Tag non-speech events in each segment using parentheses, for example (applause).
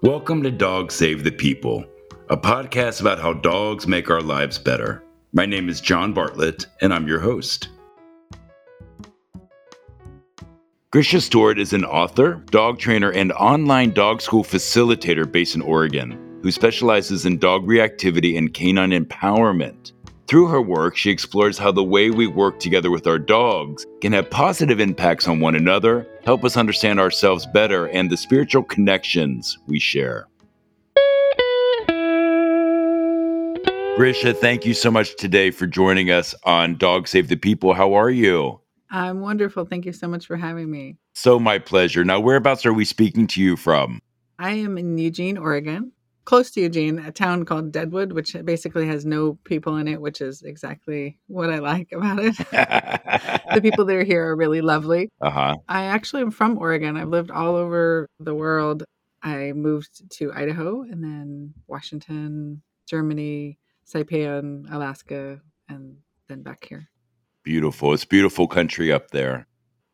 Welcome to Dogs Save the People, a podcast about how dogs make our lives better. My name is John Bartlett, and I'm your host. Grisha Stewart is an author, dog trainer, and online dog school facilitator based in Oregon who specializes in dog reactivity and canine empowerment. Through her work, she explores how the way we work together with our dogs can have positive impacts on one another, help us understand ourselves better, and the spiritual connections we share. Grisha, thank you so much today for joining us on Dog Save the People. How are you? I'm wonderful. Thank you so much for having me. So, my pleasure. Now, whereabouts are we speaking to you from? I am in Eugene, Oregon, close to Eugene, a town called Deadwood, which basically has no people in it, which is exactly what I like about it. (laughs) the people that are here are really lovely. Uh-huh. I actually am from Oregon. I've lived all over the world. I moved to Idaho and then Washington, Germany, Saipan, Alaska, and then back here beautiful. It's beautiful country up there.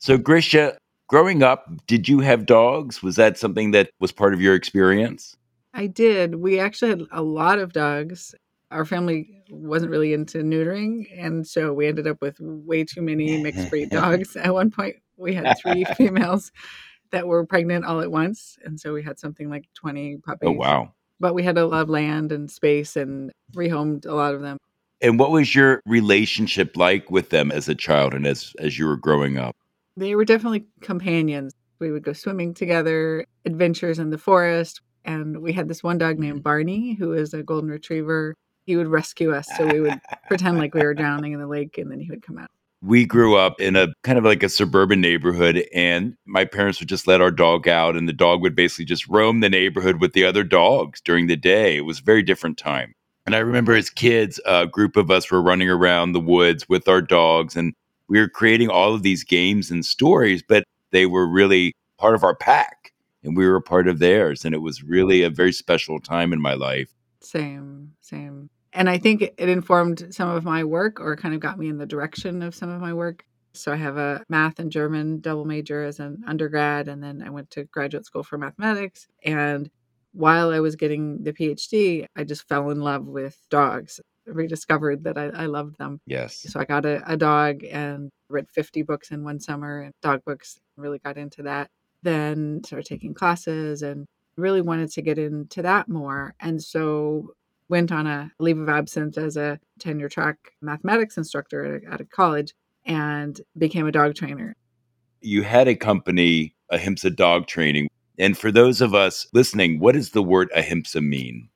So, Grisha, growing up, did you have dogs? Was that something that was part of your experience? I did. We actually had a lot of dogs. Our family wasn't really into neutering, and so we ended up with way too many mixed breed (laughs) dogs. At one point, we had three (laughs) females that were pregnant all at once, and so we had something like 20 puppies. Oh, wow. But we had a lot of land and space and rehomed a lot of them. And what was your relationship like with them as a child and as as you were growing up? They were definitely companions. We would go swimming together, adventures in the forest, and we had this one dog mm-hmm. named Barney who is a golden retriever. He would rescue us, so we would pretend like we were (laughs) drowning in the lake and then he would come out. We grew up in a kind of like a suburban neighborhood, and my parents would just let our dog out, and the dog would basically just roam the neighborhood with the other dogs during the day. It was a very different time. And I remember as kids, a group of us were running around the woods with our dogs, and we were creating all of these games and stories, but they were really part of our pack, and we were a part of theirs. And it was really a very special time in my life. Same, same. And I think it informed some of my work or kind of got me in the direction of some of my work. So I have a math and German double major as an undergrad, and then I went to graduate school for mathematics. And while I was getting the PhD, I just fell in love with dogs. I rediscovered that I, I loved them. Yes. So I got a, a dog and read 50 books in one summer and dog books, really got into that. Then started taking classes and really wanted to get into that more. And so went on a leave of absence as a tenure track mathematics instructor at a, at a college and became a dog trainer. You had a company, Ahimsa Dog Training. And for those of us listening, what does the word ahimsa mean?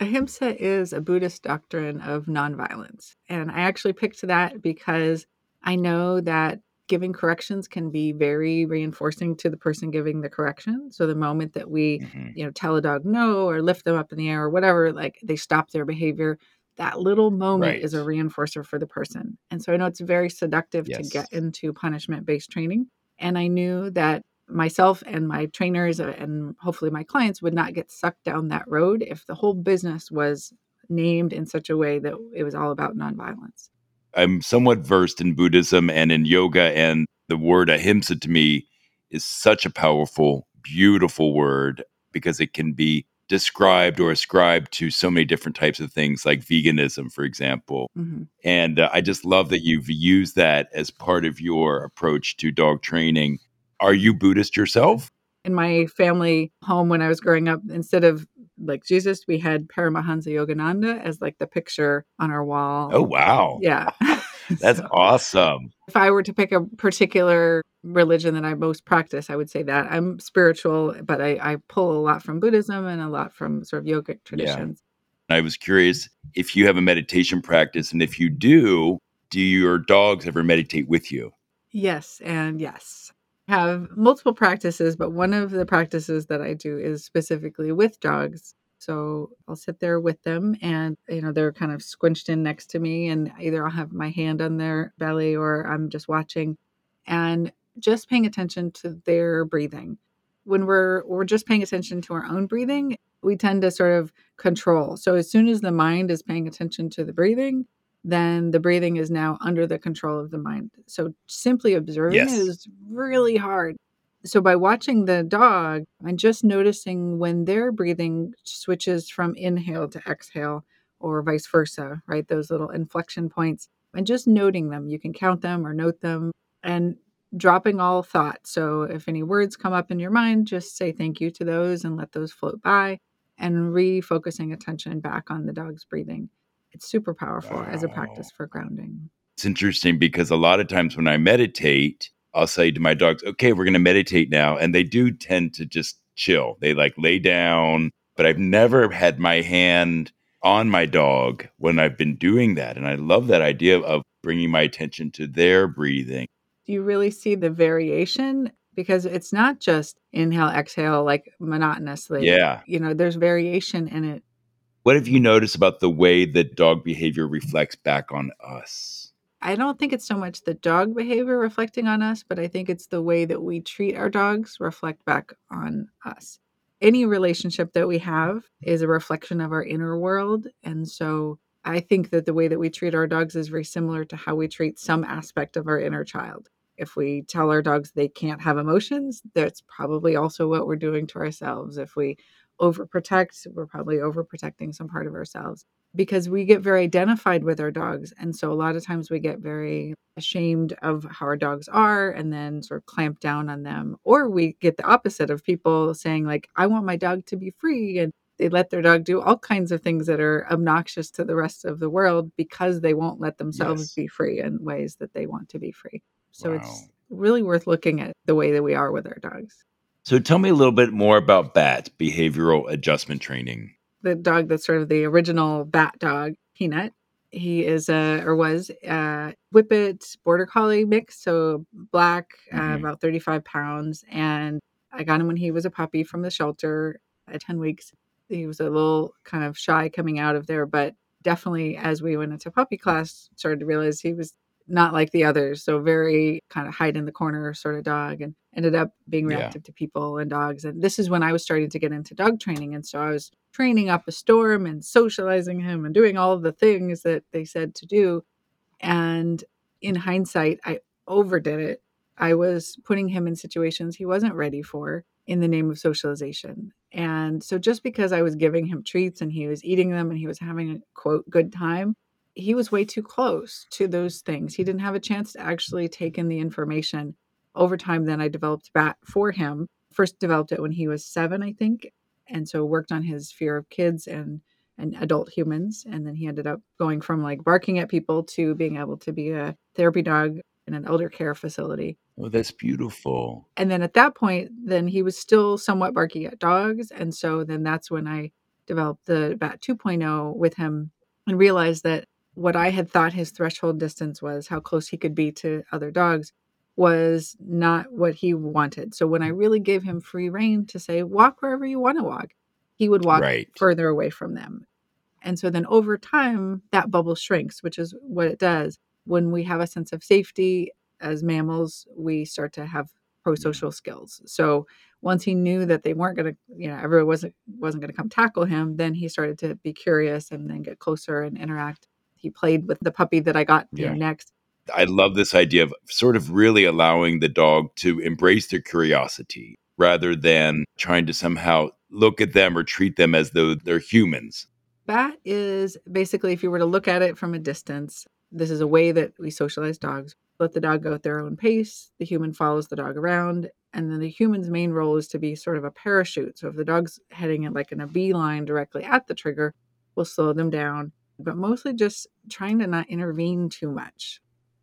Ahimsa is a Buddhist doctrine of nonviolence. And I actually picked that because I know that giving corrections can be very reinforcing to the person giving the correction. So the moment that we, mm-hmm. you know, tell a dog no or lift them up in the air or whatever, like they stop their behavior, that little moment right. is a reinforcer for the person. And so I know it's very seductive yes. to get into punishment based training. And I knew that myself and my trainers uh, and hopefully my clients would not get sucked down that road if the whole business was named in such a way that it was all about nonviolence. I'm somewhat versed in Buddhism and in yoga, and the word ahimsa to me is such a powerful, beautiful word because it can be described or ascribed to so many different types of things, like veganism, for example. Mm-hmm. And uh, I just love that you've used that as part of your approach to dog training are you Buddhist yourself? In my family home when I was growing up, instead of like Jesus, we had Paramahansa Yogananda as like the picture on our wall. Oh, wow. Yeah. (laughs) That's (laughs) so, awesome. If I were to pick a particular religion that I most practice, I would say that I'm spiritual, but I, I pull a lot from Buddhism and a lot from sort of yogic traditions. Yeah. I was curious if you have a meditation practice, and if you do, do your dogs ever meditate with you? Yes, and yes have multiple practices, but one of the practices that I do is specifically with dogs. So I'll sit there with them and, you know, they're kind of squinched in next to me, and either I'll have my hand on their belly or I'm just watching and just paying attention to their breathing. When we're we're just paying attention to our own breathing, we tend to sort of control. So as soon as the mind is paying attention to the breathing, then the breathing is now under the control of the mind. So simply observing yes. is really hard. So by watching the dog and just noticing when their breathing switches from inhale to exhale or vice versa, right? Those little inflection points and just noting them. You can count them or note them and dropping all thought. So if any words come up in your mind, just say thank you to those and let those float by and refocusing attention back on the dog's breathing. It's super powerful wow. as a practice for grounding. It's interesting because a lot of times when I meditate, I'll say to my dogs, okay, we're going to meditate now. And they do tend to just chill. They like lay down, but I've never had my hand on my dog when I've been doing that. And I love that idea of bringing my attention to their breathing. Do you really see the variation? Because it's not just inhale, exhale, like monotonously. Yeah. You know, there's variation in it. What have you noticed about the way that dog behavior reflects back on us? I don't think it's so much the dog behavior reflecting on us, but I think it's the way that we treat our dogs reflect back on us any relationship that we have is a reflection of our inner world. And so I think that the way that we treat our dogs is very similar to how we treat some aspect of our inner child. If we tell our dogs they can't have emotions, that's probably also what we're doing to ourselves. If we overprotect, we're probably overprotecting some part of ourselves because we get very identified with our dogs. And so a lot of times we get very ashamed of how our dogs are and then sort of clamp down on them. Or we get the opposite of people saying, like, I want my dog to be free. And they let their dog do all kinds of things that are obnoxious to the rest of the world because they won't let themselves yes. be free in ways that they want to be free. So wow. it's really worth looking at the way that we are with our dogs. So tell me a little bit more about BAT, behavioral adjustment training the dog that's sort of the original bat dog, Peanut. He is a or was a Whippet Border Collie mix, so black, uh, mm-hmm. uh, about 35 pounds. And I got him when he was a puppy from the shelter at 10 weeks. He was a little kind of shy coming out of there, but definitely as we went into puppy class, started to realize he was not like the others. So very kind of hide in the corner sort of dog and ended up being reactive yeah. to people and dogs. And this is when I was starting to get into dog training. And so I was training up a storm and socializing him and doing all of the things that they said to do. And in hindsight, I overdid it. I was putting him in situations he wasn't ready for in the name of socialization. And so just because I was giving him treats and he was eating them and he was having a quote good time, he was way too close to those things. He didn't have a chance to actually take in the information. Over time, then I developed BAT for him. First developed it when he was seven, I think, and so worked on his fear of kids and and adult humans. And then he ended up going from like barking at people to being able to be a therapy dog in an elder care facility. Oh, that's beautiful. And then at that point, then he was still somewhat barking at dogs. And so then that's when I developed the BAT 2.0 with him and realized that what I had thought his threshold distance was, how close he could be to other dogs, was not what he wanted. So when I mm. really gave him free rein to say, walk wherever you want to walk, he would walk right. further away from them. And so then over time, that bubble shrinks, which is what it does. When we have a sense of safety as mammals, we start to have pro social skills. So once he knew that they weren't going to, you know, everyone wasn't wasn't going to come tackle him, then he started to be curious and then get closer and interact. He played with the puppy that I got yeah. next I love this idea of sort of really allowing the dog to embrace their curiosity rather than trying to somehow look at them or treat them as though they're humans. That is basically, if you were to look at it from a distance, this is a way that we socialize dogs. Let the dog go at their own pace. The human follows the dog around. And then the human's main role is to be sort of a parachute. So if the dog's heading it like in a beeline directly at the trigger, we'll slow them down, but mostly just trying to not intervene too much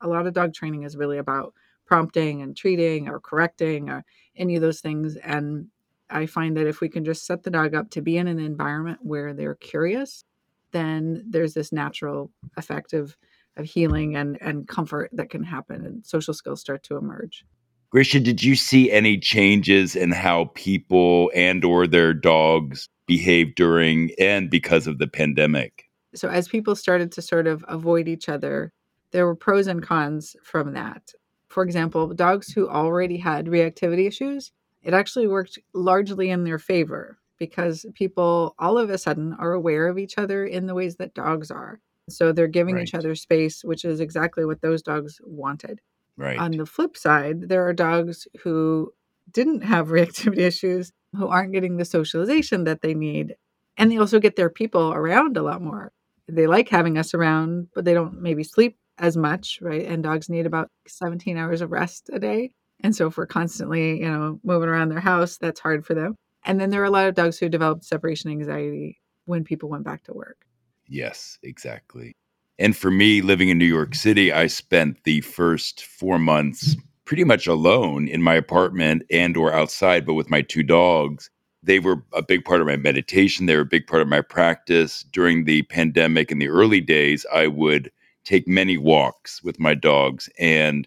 a lot of dog training is really about prompting and treating or correcting or any of those things. And I find that if we can just set the dog up to be in an environment where they're curious, then there's this natural effect of, of healing and, and comfort that can happen and social skills start to emerge. Grisha, did you see any changes in how people and or their dogs behave during and because of the pandemic? So as people started to sort of avoid each other there were pros and cons from that. For example, dogs who already had reactivity issues, it actually worked largely in their favor because people all of a sudden are aware of each other in the ways that dogs are. So they're giving right. each other space, which is exactly what those dogs wanted. Right. On the flip side, there are dogs who didn't have (laughs) reactivity issues who aren't getting the socialization that they need. And they also get their people around a lot more. They like having us around, but they don't maybe sleep as much, right? And dogs need about 17 hours of rest a day. And so if we're constantly, you know, moving around their house, that's hard for them. And then there are a lot of dogs who developed separation anxiety when people went back to work. Yes, exactly. And for me, living in New York City, I spent the first four months pretty much alone in my apartment and or outside, but with my two dogs. They were a big part of my meditation. They were a big part of my practice. During the pandemic in the early days, I would take many walks with my dogs and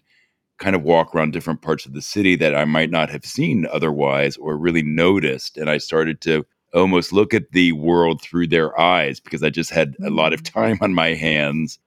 kind of walk around different parts of the city that I might not have seen otherwise or really noticed. And I started to almost look at the world through their eyes because I just had a lot of mm. time on my hands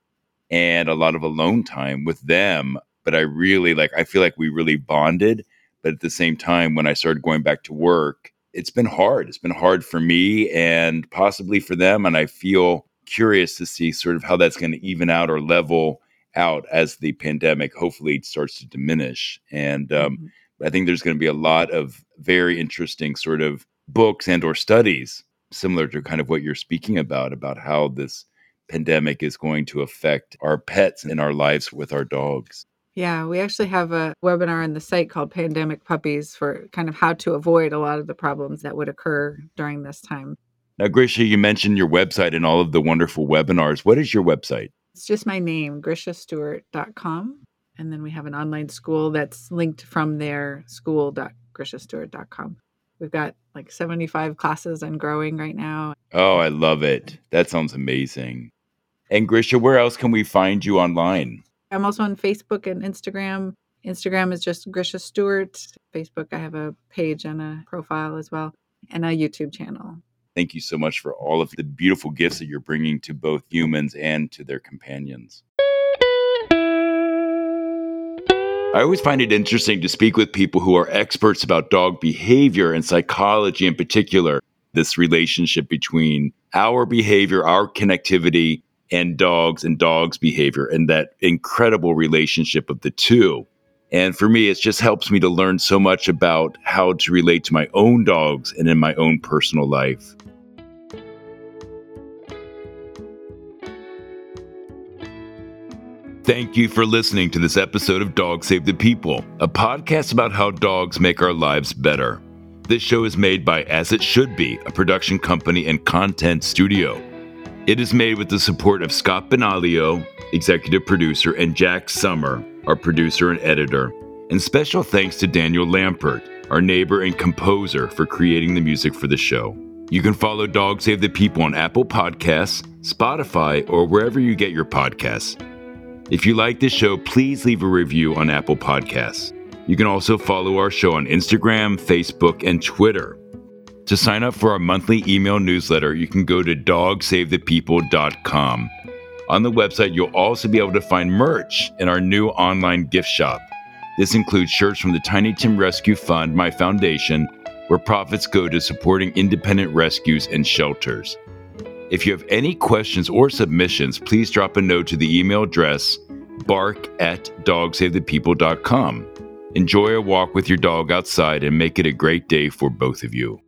and a lot of alone time with them. But I really like, I feel like we really bonded. But at the same time, when I started going back to work, it's been hard. It's been hard for me and possibly for them. And I feel curious to see sort of how that's going to even out or level out as the pandemic hopefully starts to diminish. And um, mm-hmm. I think there's going to be a lot of very interesting sort of books and or studies similar to kind of what you're speaking about about how this pandemic is going to affect our pets and our lives with our dogs. Yeah, we actually have a webinar on the site called Pandemic Puppies for kind of how to avoid a lot of the problems that would occur during this time. Now, Grisha, you mentioned your website and all of the wonderful webinars. What is your website? It's just my name, grishastewart.com. And then we have an online school that's linked from there, school.grishastewart.com. We've got like 75 classes and growing right now. Oh, I love it. That sounds amazing. And Grisha, where else can we find you online? I'm also on Facebook and Instagram. Instagram is just Grisha Stewart. Facebook, I have a page and a profile as well, and a YouTube channel. Thank you so much for all of the beautiful gifts that you're bringing to both humans and to their companions. I always find it interesting to speak with people who are experts about dog behavior and psychology in particular, this relationship between our behavior, our connectivity, and dogs and dogs' behavior, and that incredible relationship of the two. And for me, it just helps me to learn so much about how to relate to my own dogs and in my own personal life. Thank you for listening to this episode of Dog Save the People, a podcast about how dogs make our lives better. This show is made by As It Should Be, a production company and content studio. It is made with the support of Scott Benalio, executive producer, and Jack Summer, our producer and editor. And special thanks to Daniel Lampert, our neighbor and composer, for creating the music for the show. You can follow Dog Save the People on Apple Podcasts, Spotify, or wherever you get your podcasts. If you like this show, please leave a review on Apple Podcasts. You can also follow our show on Instagram, Facebook, and Twitter. To sign up for our monthly email newsletter, you can go to dogsavethepeople.com. On the website, you'll also be able to find merch in our new online gift shop. This includes shirts from the Tiny Tim Rescue Fund, my foundation, where profits go to supporting independent rescues and shelters. If you have any questions or submissions, please drop a note to the email address bark at dogsavethepeople.com. Enjoy a walk with your dog outside and make it a great day for both of you.